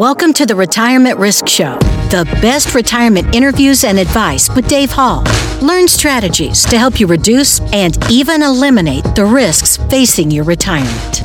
Welcome to the Retirement Risk Show, the best retirement interviews and advice with Dave Hall. Learn strategies to help you reduce and even eliminate the risks facing your retirement.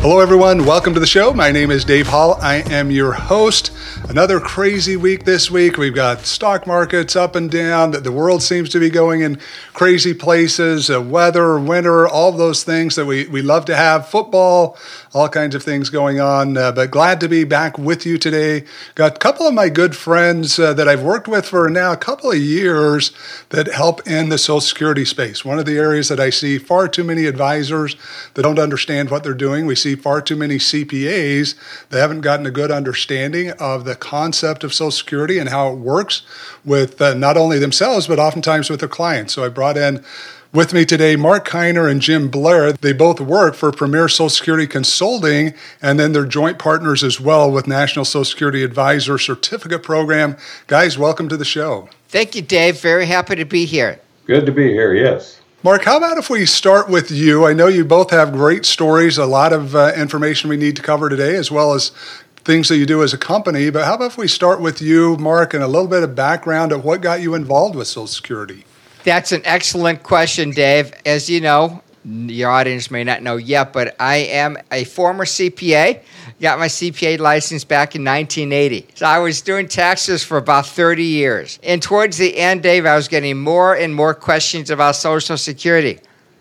Hello, everyone. Welcome to the show. My name is Dave Hall. I am your host. Another crazy week this week. We've got stock markets up and down. The world seems to be going in crazy places. Uh, weather, winter, all those things that we, we love to have. Football, all kinds of things going on. Uh, but glad to be back with you today. Got a couple of my good friends uh, that I've worked with for now a couple of years that help in the Social Security space. One of the areas that I see far too many advisors that don't understand what they're doing. We see far too many CPAs that haven't gotten a good understanding of the concept of Social Security and how it works with uh, not only themselves, but oftentimes with their clients. So I brought in with me today, Marc Kiner and Jim Blair. They both work for Premier Social Security Consulting, and then they're joint partners as well with National Social Security Advisor Certificate Program. Guys, welcome to the show. Thank you, Dave. Very happy to be here. Good to be here, yes. Marc, how about if we start with you? I know you both have great stories, a lot of uh, information we need to cover today, as well as things that you do as a company. But how about if we start with you, Marc, and a little bit of background of what got you involved with Social Security? That's an excellent question, Dave. As you know, your audience may not know yet, but I am a former CPA. Got my CPA license back in 1980. So I was doing taxes for about 30 years. And towards the end, Dave, I was getting more and more questions about Social Security.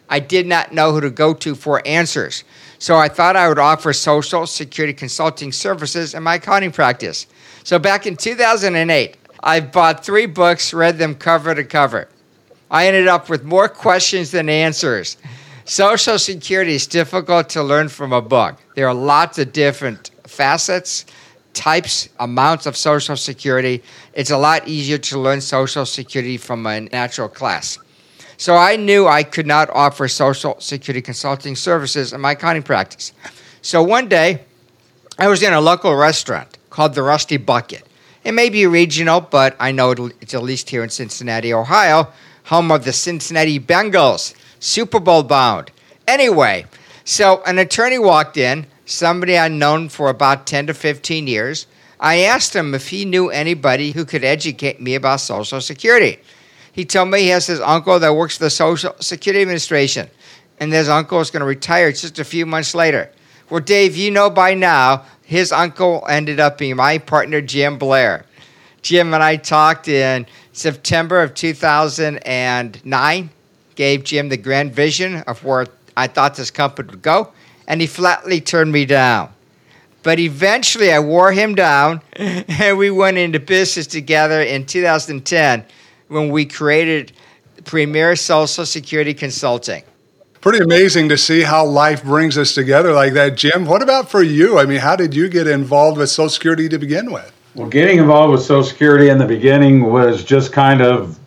I did not know who to go to for answers. So I thought I would offer Social Security consulting services in my accounting practice. So back in 2008, I bought three books, read them cover to cover. I ended up with more questions than answers. Social Security is difficult to learn from a book. There are lots of different facets, types, amounts of Social Security. It's a lot easier to learn Social Security from a natural class. So I knew I could not offer Social Security consulting services in my accounting practice. So one day, I was in a local restaurant called the Rusty Bucket. It may be regional, but I know it's at least here in Cincinnati, Ohio, home of the Cincinnati Bengals. Super Bowl bound. Anyway, so an attorney walked in, somebody I'd known for about 10 to 15 years. I asked him if he knew anybody who could educate me about Social Security. He told me he has his uncle that works for the Social Security Administration, and his uncle is going to retire just a few months later. Well, Dave, you know by now, his uncle ended up being my partner, Jim Blair. Jim and I talked in September of 2009 gave Jim the grand vision of where I thought this company would go, and he flatly turned me down. But eventually, I wore him down, and we went into business together in 2010 when we created Premier Social Security Consulting. Pretty amazing to see how life brings us together like that. Jim, what about for you? I mean, how did you get involved with Social Security to begin with? Well, getting involved with Social Security in the beginning was just kind of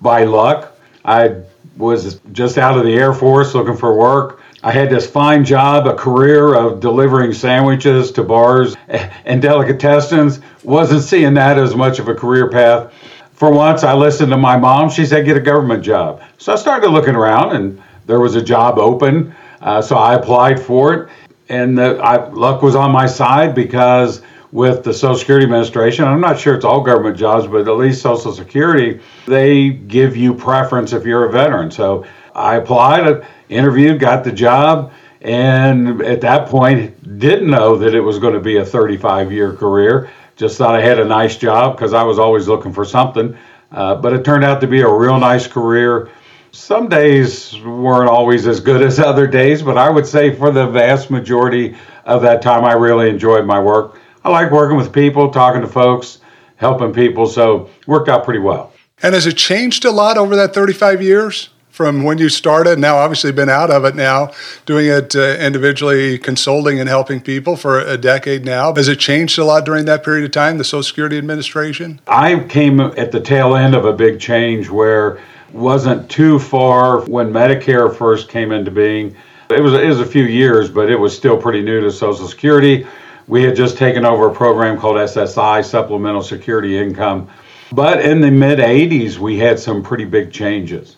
by luck. I was just out of the Air Force looking for work. I had this fine job, a career of delivering sandwiches to bars and delicatessens. Wasn't seeing that as much of a career path. For once, I listened to my mom. She said, get a government job. So I started looking around, and there was a job open. Uh, so I applied for it, and the, I, luck was on my side because with the Social Security Administration. I'm not sure it's all government jobs, but at least Social Security, they give you preference if you're a veteran. So I applied, interviewed, got the job, and at that point didn't know that it was going to be a 35 year career. Just thought I had a nice job because I was always looking for something. Uh, but it turned out to be a real nice career. Some days weren't always as good as other days, but I would say for the vast majority of that time, I really enjoyed my work. I like working with people, talking to folks, helping people. So worked out pretty well. And has it changed a lot over that 35 years from when you started? Now, obviously, been out of it now, doing it uh, individually, consulting and helping people for a decade now. Has it changed a lot during that period of time, the Social Security Administration? I came at the tail end of a big change where wasn't too far when Medicare first came into being. It was, it was a few years, but it was still pretty new to Social Security. We had just taken over a program called SSI, Supplemental Security Income. But in the mid 80s, we had some pretty big changes.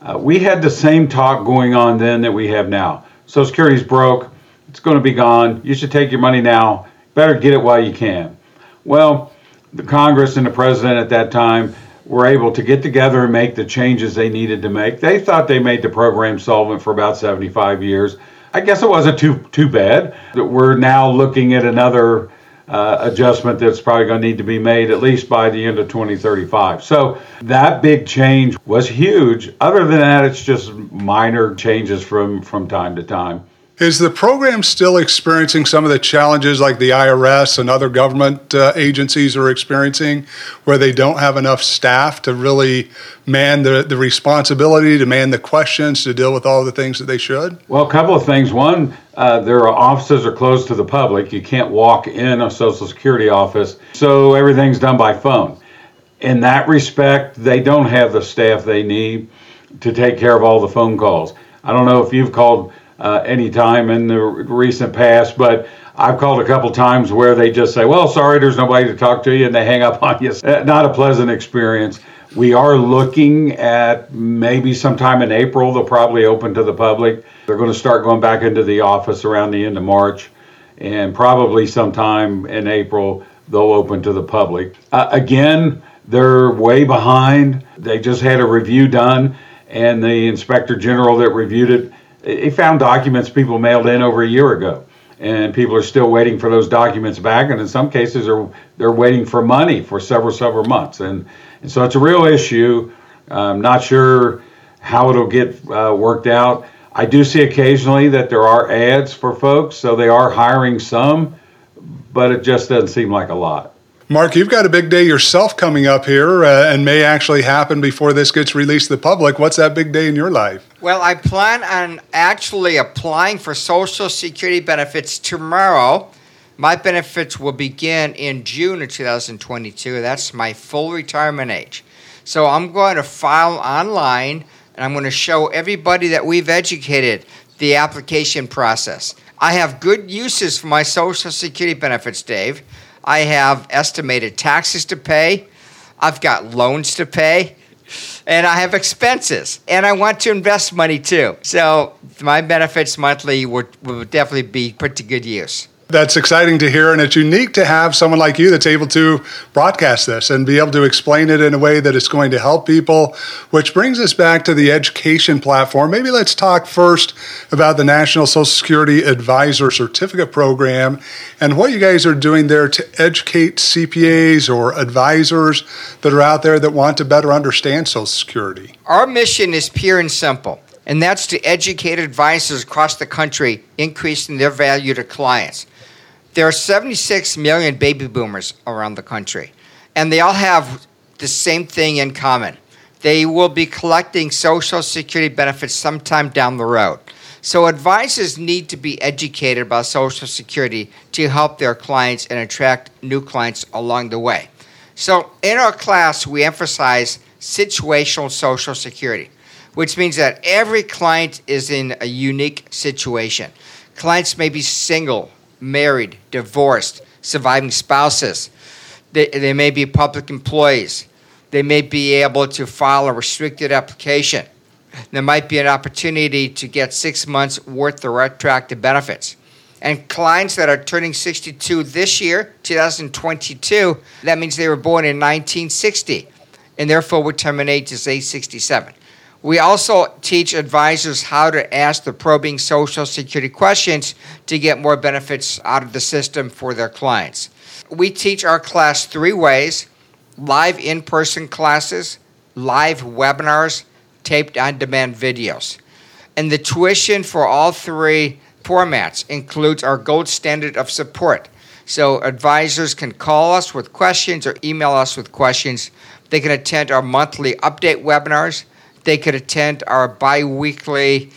Uh, we had the same talk going on then that we have now. Social Security's broke, it's going to be gone. You should take your money now better get it while you can. Well, the Congress and the president at that time were able to get together and make the changes they needed to make. They thought they made the program solvent for about 75 years. I guess it wasn't too too bad. We're now looking at another uh, adjustment that's probably going to need to be made at least by the end of 2035. So that big change was huge. Other than that, it's just minor changes from from time to time. Is the program still experiencing some of the challenges like the IRS and other government uh, agencies are experiencing, where they don't have enough staff to really man the, the responsibility, to man the questions, to deal with all the things that they should? Well, a couple of things. One, uh, their offices are closed to the public. You can't walk in a Social Security office, so everything's done by phone. In that respect, they don't have the staff they need to take care of all the phone calls. I don't know if you've called uh, any time in the recent past, but I've called a couple times where they just say, "Well, sorry, there's nobody to talk to you," and they hang up on you. Uh, not a pleasant experience. We are looking at maybe sometime in April they'll probably open to the public. They're going to start going back into the office around the end of March, and probably sometime in April they'll open to the public. Uh, again, they're way behind. They just had a review done, and the inspector general that reviewed it he found documents people mailed in over a year ago and people are still waiting for those documents back and in some cases are they're waiting for money for several several months. And, and so it's a real issue. I'm not sure how it'll get uh, worked out. I do see occasionally that there are ads for folks so they are hiring some but it just doesn't seem like a lot Mark, you've got a big day yourself coming up here uh, and may actually happen before this gets released to the public. What's that big day in your life? Well, I plan on actually applying for Social Security benefits tomorrow. My benefits will begin in June of 2022. That's my full retirement age. So I'm going to file online and I'm going to show everybody that we've educated the application process. I have good uses for my Social Security benefits, Dave. I have estimated taxes to pay. I've got loans to pay. And I have expenses. And I want to invest money too. So my benefits monthly would, would definitely be put to good use. That's exciting to hear, and it's unique to have someone like you that's able to broadcast this and be able to explain it in a way that it's going to help people. Which brings us back to the education platform. Maybe let's talk first about the National Social Security Advisor Certificate Program and what you guys are doing there to educate CPAs or advisors that are out there that want to better understand Social Security. Our mission is pure and simple and that's to educate advisors across the country, increasing their value to clients. There are 76 million baby boomers around the country, and they all have the same thing in common. They will be collecting Social Security benefits sometime down the road. So, advisors need to be educated about Social Security to help their clients and attract new clients along the way. So, in our class, we emphasize situational Social Security, which means that every client is in a unique situation. Clients may be single, married, divorced, surviving spouses. They, they may be public employees. They may be able to file a restricted application. There might be an opportunity to get six months worth of retroactive benefits. And clients that are turning 62 this year, 2022, that means they were born in 1960 and therefore would terminate as age 67. We also teach advisors how to ask the probing Social Security questions to get more benefits out of the system for their clients. We teach our class three ways live in person classes, live webinars, taped on demand videos. And the tuition for all three formats includes our gold standard of support. So advisors can call us with questions or email us with questions. They can attend our monthly update webinars they could attend our bi weekly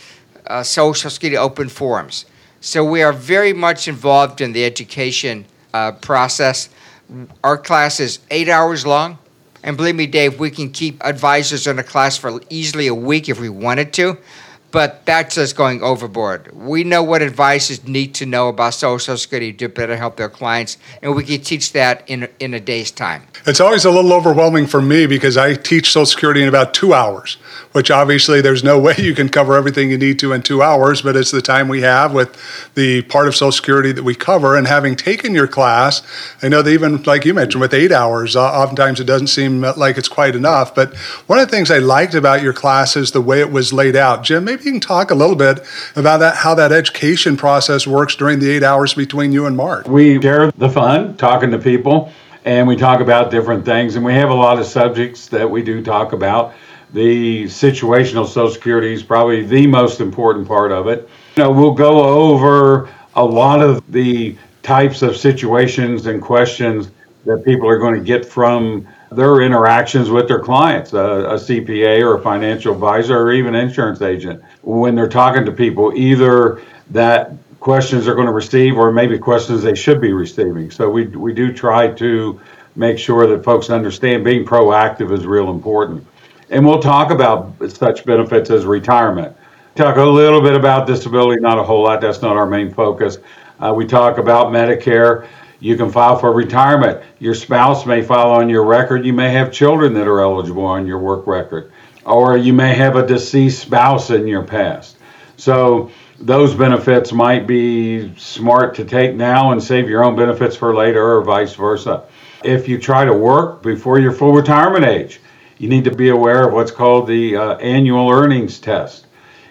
uh, Social Security open forums. So we are very much involved in the education uh, process. Our class is eight hours long. And believe me, Dave, we can keep advisors in a class for easily a week if we wanted to. but that's us going overboard. We know what advisors need to know about Social Security to better help their clients, and we can teach that in, in a day's time. It's always a little overwhelming for me because I teach Social Security in about two hours, which obviously there's no way you can cover everything you need to in two hours, but it's the time we have with the part of Social Security that we cover. And having taken your class, I know that even like you mentioned, with eight hours, uh, oftentimes it doesn't seem like it's quite enough. But one of the things I liked about your class is the way it was laid out. Jim, maybe you can talk a little bit about that, how that education process works during the eight hours between you and Marc. We share the fun, talking to people, and we talk about different things. And we have a lot of subjects that we do talk about. The situational Social Security is probably the most important part of it. You know, we'll go over a lot of the types of situations and questions that people are going to get from their interactions with their clients, a, a, CPA or a financial advisor or even insurance agent. When they're talking to people, either that questions they're going to receive or maybe questions they should be receiving. So we, we do try to make sure that folks understand being proactive is real important. And we'll talk about such benefits as retirement. Talk a little bit about disability, not a whole lot. That's not our main focus. Uh, we talk about Medicare. You can file for retirement. Your spouse may file on your record. You may have children that are eligible on your work record, or you may have a deceased spouse in your past. So those benefits might be smart to take now and save your own benefits for later, or vice versa. If you try to work before your full retirement age, you need to be aware of what's called the uh, annual earnings test.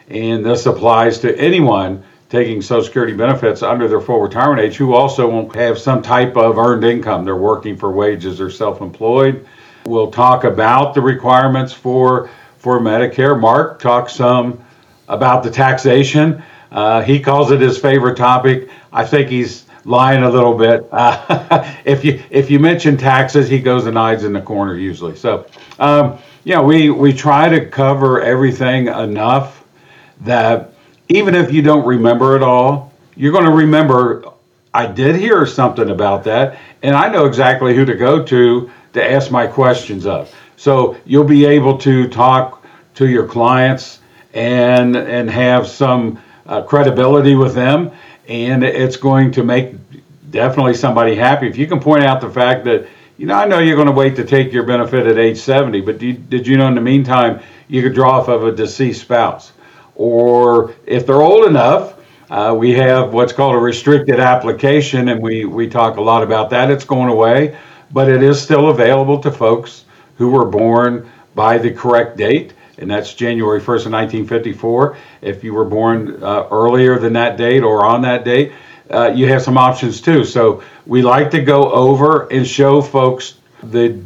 And this applies to anyone taking Social Security benefits under their full retirement age who also won't have some type of earned income. They're working for wages or self employed. We'll talk about the requirements for, for Medicare. Marc talks some about the taxation. Uh, he calls it his favorite topic. I think he's lying a little bit. Uh, if you if you mention taxes, he goes and hides in the corner usually. So, um, yeah, we we try to cover everything enough that even if you don't remember it all, you're going to remember I did hear something about that, and I know exactly who to go to to ask my questions of. So you'll be able to talk to your clients and and have some uh, credibility with them, and it's going to make definitely somebody happy. If you can point out the fact that you know I know you're going to wait to take your benefit at age 70, but did, did you know in the meantime you could draw off of a deceased spouse? or if they're old enough, uh, we have what's called a restricted application, and we, we talk a lot about that. It's going away, but it is still available to folks who were born by the correct date, and that's January 1st of 1954. If you were born uh, earlier than that date or on that date, uh, you have some options too. So we like to go over and show folks the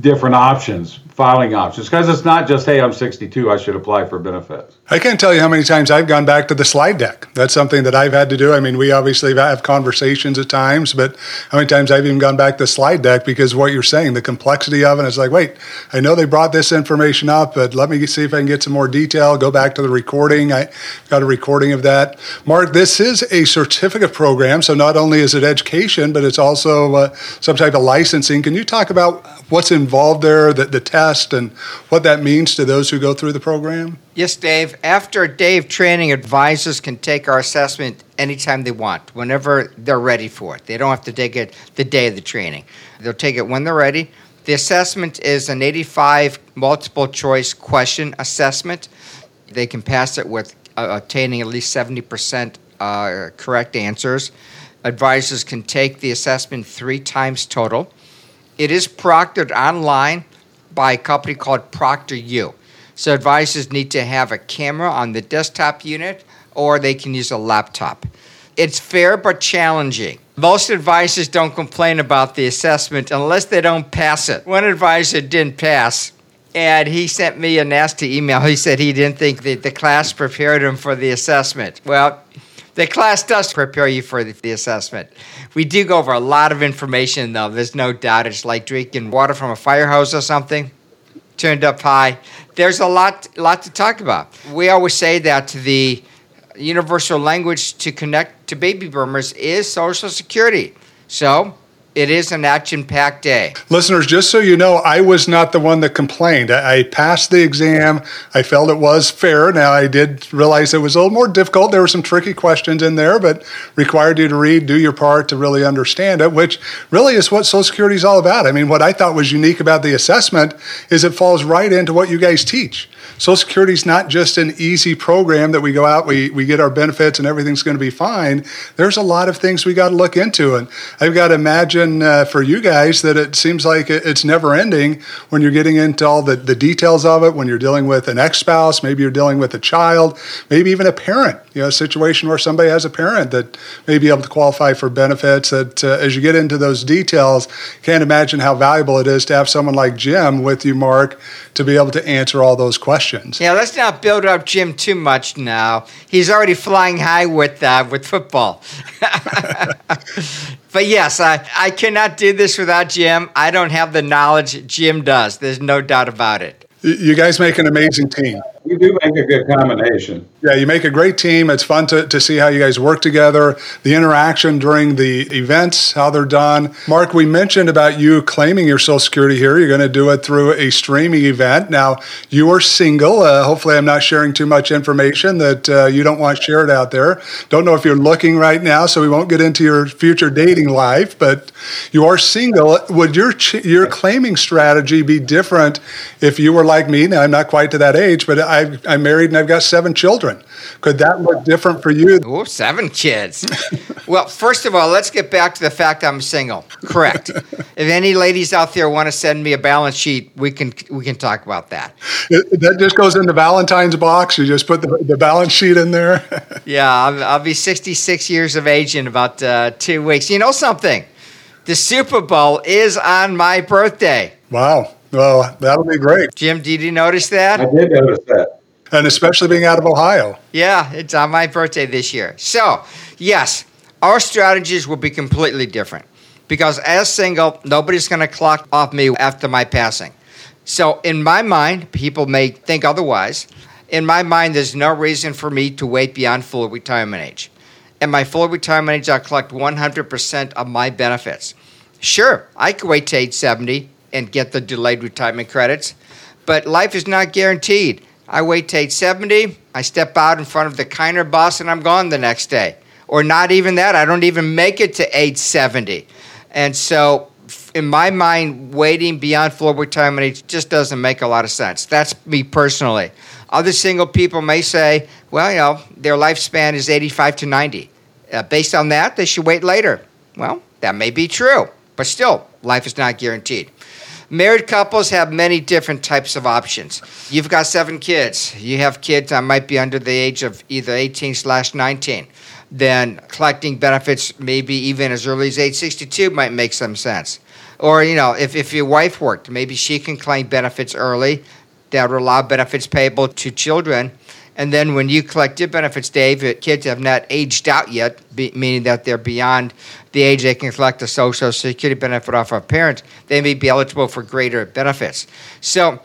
different options filing options. Because it's not just hey i'm 62 i should apply for benefits. I can't tell you how many times i've gone back to the slide deck. That's something that i've had to do. I mean we obviously have conversations at times but how many times i've even gone back to the slide deck because what you're saying the complexity of it is like wait i know they brought this information up but let me see if i can get some more detail go back to the recording. I got a recording of that. Marc this is a certificate program so not only is it education but it's also uh, some type of licensing. Can you talk about what's involved there the, the test and what that means to those who go through the program? Yes, Dave. After a day of training, advisors can take our assessment anytime they want, whenever they're ready for it. They don't have to take it the day of the training. They'll take it when they're ready. The assessment is an 85 multiple choice question assessment. They can pass it with uh, attaining at least 70% uh, correct answers. Advisors can take the assessment three times total. It is proctored online by a company called ProctorU. So advisors need to have a camera on the desktop unit or they can use a laptop. It's fair but challenging. Most advisors don't complain about the assessment unless they don't pass it. One advisor didn't pass, and he sent me a nasty email. He said he didn't think that the class prepared him for the assessment. Well, the class does prepare you for the, the, assessment. We do go over a lot of information, though. There's no doubt. It's like drinking water from a fire hose or something, turned up high. There's a lot, lot to talk about. We always say that the universal language to connect to baby boomers is Social Security. So it is an action packed day. Listeners, just so you know, I was not the one that complained. I, I, passed the exam. I felt it was fair. Now, I did realize it was a little more difficult. There were some tricky questions in there, but required you to read, do your part to really understand it, which really is what Social Security is all about. I mean, what I thought was unique about the assessment is it falls right into what you guys teach. Social Security is not just an easy program that we go out, we, we get our benefits, and everything's going to be fine. There's a lot of things we got to look into. And I've got to imagine uh, for you guys that it seems like it's never ending when you're getting into all the, the details of it, when you're dealing with an ex spouse, maybe you're dealing with a child, maybe even a parent, you know, a situation where somebody has a parent that may be able to qualify for benefits. That uh, as you get into those details, can't imagine how valuable it is to have someone like Jim with you, Marc, to be able to answer all those questions questions. Yeah, let's not build up Jim too much now. He's already flying high with uh, with football. but yes, I, I cannot do this without Jim. I don't have the knowledge Jim does. There's no doubt about it. You guys make an amazing team. You do make a good combination. Yeah, you make a great team. It's fun to, to see how you guys work together, the interaction during the events, how they're done. Marc, we mentioned about you claiming your Social Security here. You're going to do it through a streaming event. Now, you are single. Uh, hopefully, I'm not sharing too much information that uh, you don't want shared out there. Don't know if you're looking right now, so we won't get into your future dating life, but you are single. Would your, ch- your claiming strategy be different if you were like me? Now, I'm not quite to that age, but am married and I've got seven children. Could that look different for you? Oh, seven kids. well, first of all, let's get back to the fact I'm single. Correct. if any ladies out there want to send me a balance sheet, we can we can talk about that. It, that just goes in the Valentine's box. You just put the, the balance sheet in there. yeah, I'll, I'll, be 66 years of age in about uh, two weeks. You know something? The Super Bowl is on my birthday. Wow. Well, that'll be great. Jim, did you notice that? I did notice that and especially being out of Ohio. Yeah, it's on my birthday this year. So, yes, our strategies will be completely different because as single, nobody's going to clock off me after my passing. So, in my mind, people may think otherwise. In my mind, there's no reason for me to wait beyond full retirement age. At my full retirement age, I'll collect 100% of my benefits. Sure, I could wait to age 70 and get the delayed retirement credits, but life is not guaranteed. I wait to age 70, I step out in front of the Kiner bus, and I'm gone the next day. Or not even that, I don't even make it to age 70. And so, in my mind, waiting beyond full retirement age just doesn't make a lot of sense. That's me personally. Other single people may say, well, you know, their lifespan is 85 to 90. Uh, based on that, they should wait later. Well, that may be true, but still, life is not guaranteed. Married couples have many different types of options. You've got seven kids. You have kids that might be under the age of either 18 slash 19. Then collecting benefits maybe even as early as age 62 might make some sense. Or, you know, if, if your wife worked, maybe she can claim benefits early that would allow benefits payable to children. And then when you collect your benefits, Dave, kids have not aged out yet, be, meaning that they're beyond the age they can collect a Social Security benefit off of parents, they may be eligible for greater benefits. So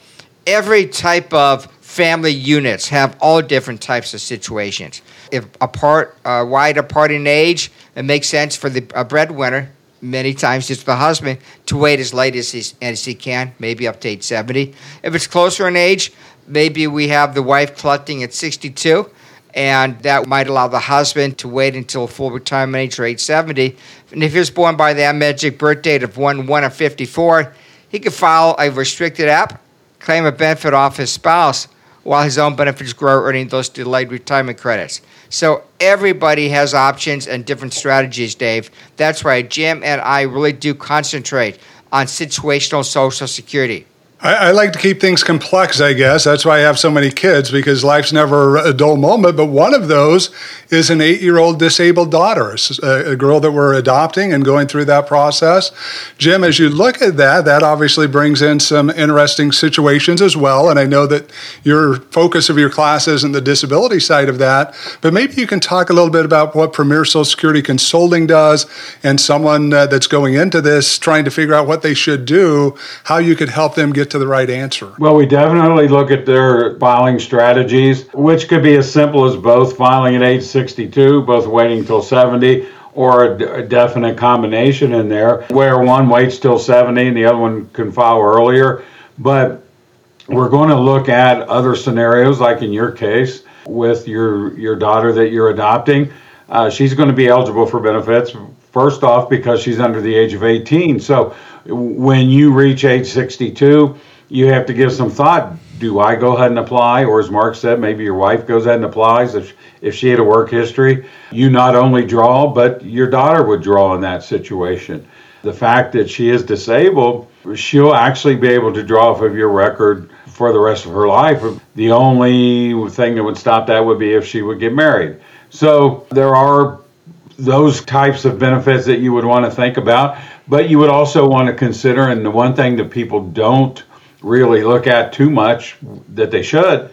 every type of family units have all different types of situations. If apart, uh, wide apart in age, it makes sense for the a breadwinner, many times just the husband, to wait as late as he, as he can, maybe up to age 70. If it's closer in age, maybe we have the wife collecting at 62 and that might allow the husband to wait until full retirement age or age 70. And if he was born by that magic birth date of 1 1 of 54, he could file a restricted app, claim a benefit off his spouse while his own benefits grow, earning those delayed retirement credits. So everybody has options and different strategies, Dave. That's why Jim and I really do concentrate on situational Social Security. I, I, like to keep things complex, I guess. That's why I have so many kids because life's never a dull moment. But one of those is an eight year old disabled daughter, a, a, girl that we're adopting and going through that process. Jim, as you look at that, that obviously brings in some interesting situations as well. And I know that your focus of your class isn't the disability side of that, but maybe you can talk a little bit about what Premier Social Security Consulting does and someone uh, that's going into this trying to figure out what they should do, how you could help them get get to the right answer? Well, we definitely look at their filing strategies, which could be as simple as both filing at age 62, both waiting till 70, or a, definite combination in there where one waits till 70 and the other one can file earlier. But we're going to look at other scenarios, like in your case with your your daughter that you're adopting. Uh, she's going to be eligible for benefits first off because she's under the age of 18. So when you reach age 62, you have to give some thought. Do I go ahead and apply, or as Marc said, maybe your wife goes ahead and applies if if she had a work history? You not only draw, but your daughter would draw in that situation. The fact that she is disabled, she'll actually be able to draw off of your record for the rest of her life. The only thing that would stop that would be if she would get married. So there are those types of benefits that you would want to think about, but you would also want to consider, and the one thing that people don't really look at too much that they should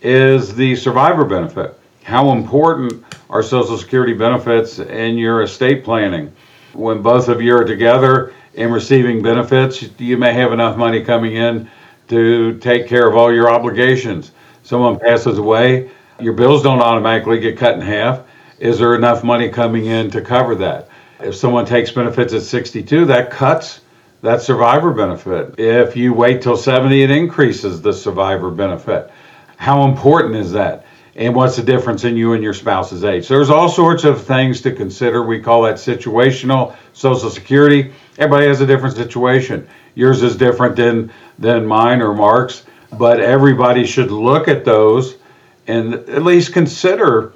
is the survivor benefit. How important are Social Security benefits in your estate planning? When both of you are together and receiving benefits, you may have enough money coming in to take care of all your obligations. Someone passes away, your bills don't automatically get cut in half. Is there enough money coming in to cover that? If someone takes benefits at 62, that cuts that survivor benefit. If you wait till 70, it increases the survivor benefit. How important is that? And what's the difference in you and your spouse's age? So there's all sorts of things to consider. We call that situational Social Security. Everybody has a different situation. Yours is different than than mine or Marc's, but everybody should look at those and at least consider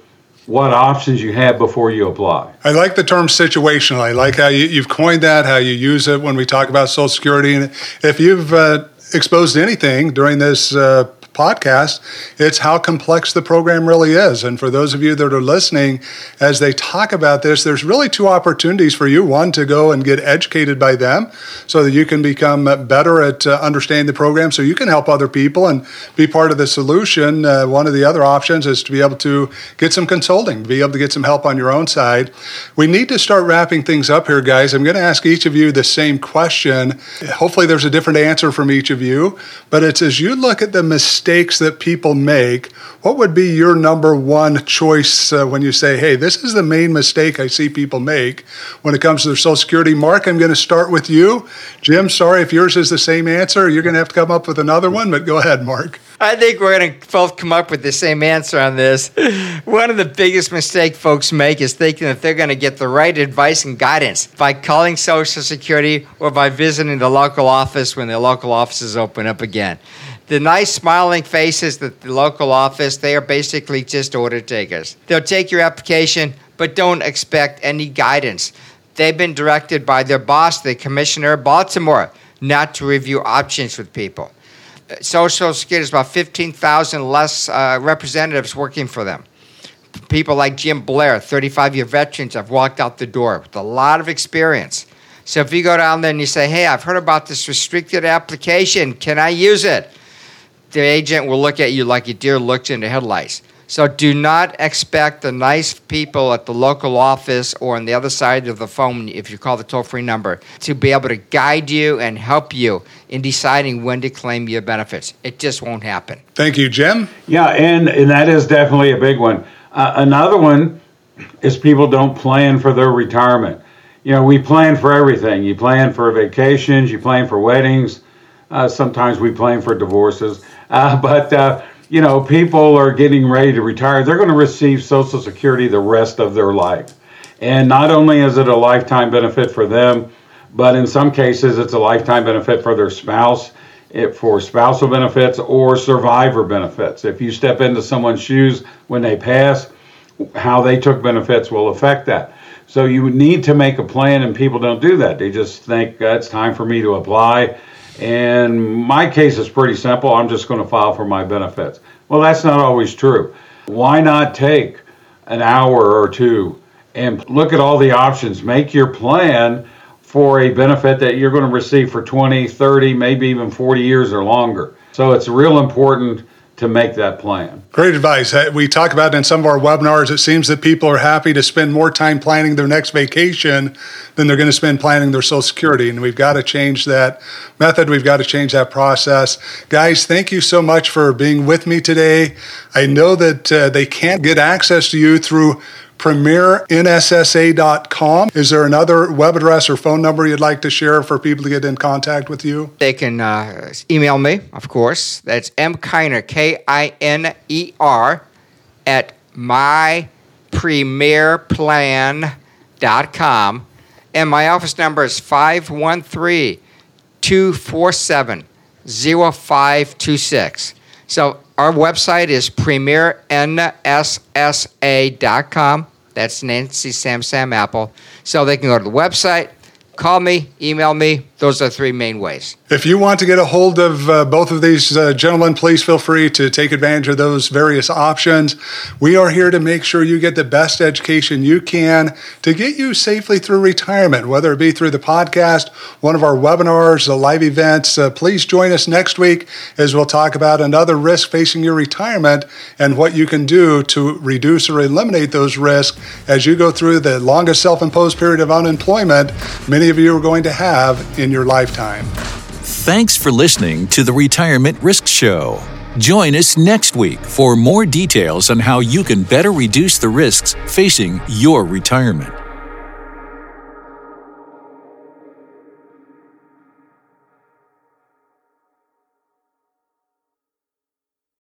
what options you have before you apply. I like the term situational. I like how you, have coined that, how you use it when we talk about Social Security. And if you've uh, exposed anything during this uh, podcast, it's how complex the program really is. And for those of you that are listening, as they talk about this, there's really two opportunities for you. One, to go and get educated by them so that you can become better at uh, understanding the program so you can help other people and be part of the solution. Uh, one of the other options is to be able to get some consulting, be able to get some help on your own side. We need to start wrapping things up here, guys. I'm going to ask each of you the same question. Hopefully, there's a different answer from each of you, but it's as you look at the mistakes mistakes that people make, what would be your number one choice uh, when you say, hey, this is the main mistake I see people make when it comes to their Social Security? Marc, I'm going to start with you. Jim, sorry if yours is the same answer. You're going to have to come up with another one, but go ahead, Marc. I think we're going to both come up with the same answer on this. One of the biggest mistakes folks make is thinking that they're going to get the right advice and guidance by calling Social Security or by visiting the local office when the local offices open up again the nice smiling faces at the local office, they are basically just order takers. They'll take your application, but don't expect any guidance. They've been directed by their boss, the commissioner of Baltimore, not to review options with people. Social Security is about 15,000 less uh, representatives working for them. People like Jim Blair, 35 year veterans, have walked out the door with a lot of experience. So if you go down there and you say, Hey, I've heard about this restricted application, can I use it? The agent will look at you like a deer looks into headlights. So do not expect the nice people at the local office or on the other side of the phone, if you call the toll free number, to be able to guide you and help you in deciding when to claim your benefits. It just won't happen. Thank you, Jim. Yeah, and, and that is definitely a big one. Uh, another one is people don't plan for their retirement. You know, we plan for everything. You plan for vacations, you plan for weddings, uh, sometimes we plan for divorces. Uh, but, uh, you know, people are getting ready to retire. They're going to receive Social Security the rest of their life. And not only is it a lifetime benefit for them, but in some cases, it's a lifetime benefit for their spouse, it, for spousal benefits or survivor benefits. If you step into someone's shoes when they pass, how they took benefits will affect that. So you need to make a plan, and people don't do that. They just think uh, it's time for me to apply and my case is pretty simple. I'm just going to file for my benefits. Well, that's not always true. Why not take an hour or two and look at all the options? Make your plan for a benefit that you're going to receive for 20, 30, maybe even 40 years or longer. So it's real important to make that plan. Great advice. We talk about in some of our webinars, it seems that people are happy to spend more time planning their next vacation than they're going to spend planning their Social Security. And we've got to change that method. We've got to change that process. Guys, thank you so much for being with me today. I know that uh, they can't get access to you through premiernssa.com. Is there another web address or phone number you'd like to share for people to get in contact with you? They can uh, email me, of course. That's M. Kiner, K I N E R, at mypremierplan.com. And my office number is 513 247 0526. So our website is premiernssa.com. That's Nancy Sam Sam Apple. So they can go to the website, call me, email me. Those are three main ways. If you want to get a hold of uh, both of these uh, gentlemen, please feel free to take advantage of those various options. We are here to make sure you get the best education you can to get you safely through retirement, whether it be through the podcast, one of our webinars, the live events. Uh, please join us next week as we'll talk about another risk facing your retirement and what you can do to reduce or eliminate those risks as you go through the longest self imposed period of unemployment many of you are going to have in your lifetime. Thanks for listening to the Retirement Risk Show. Join us next week for more details on how you can better reduce the risks facing your retirement.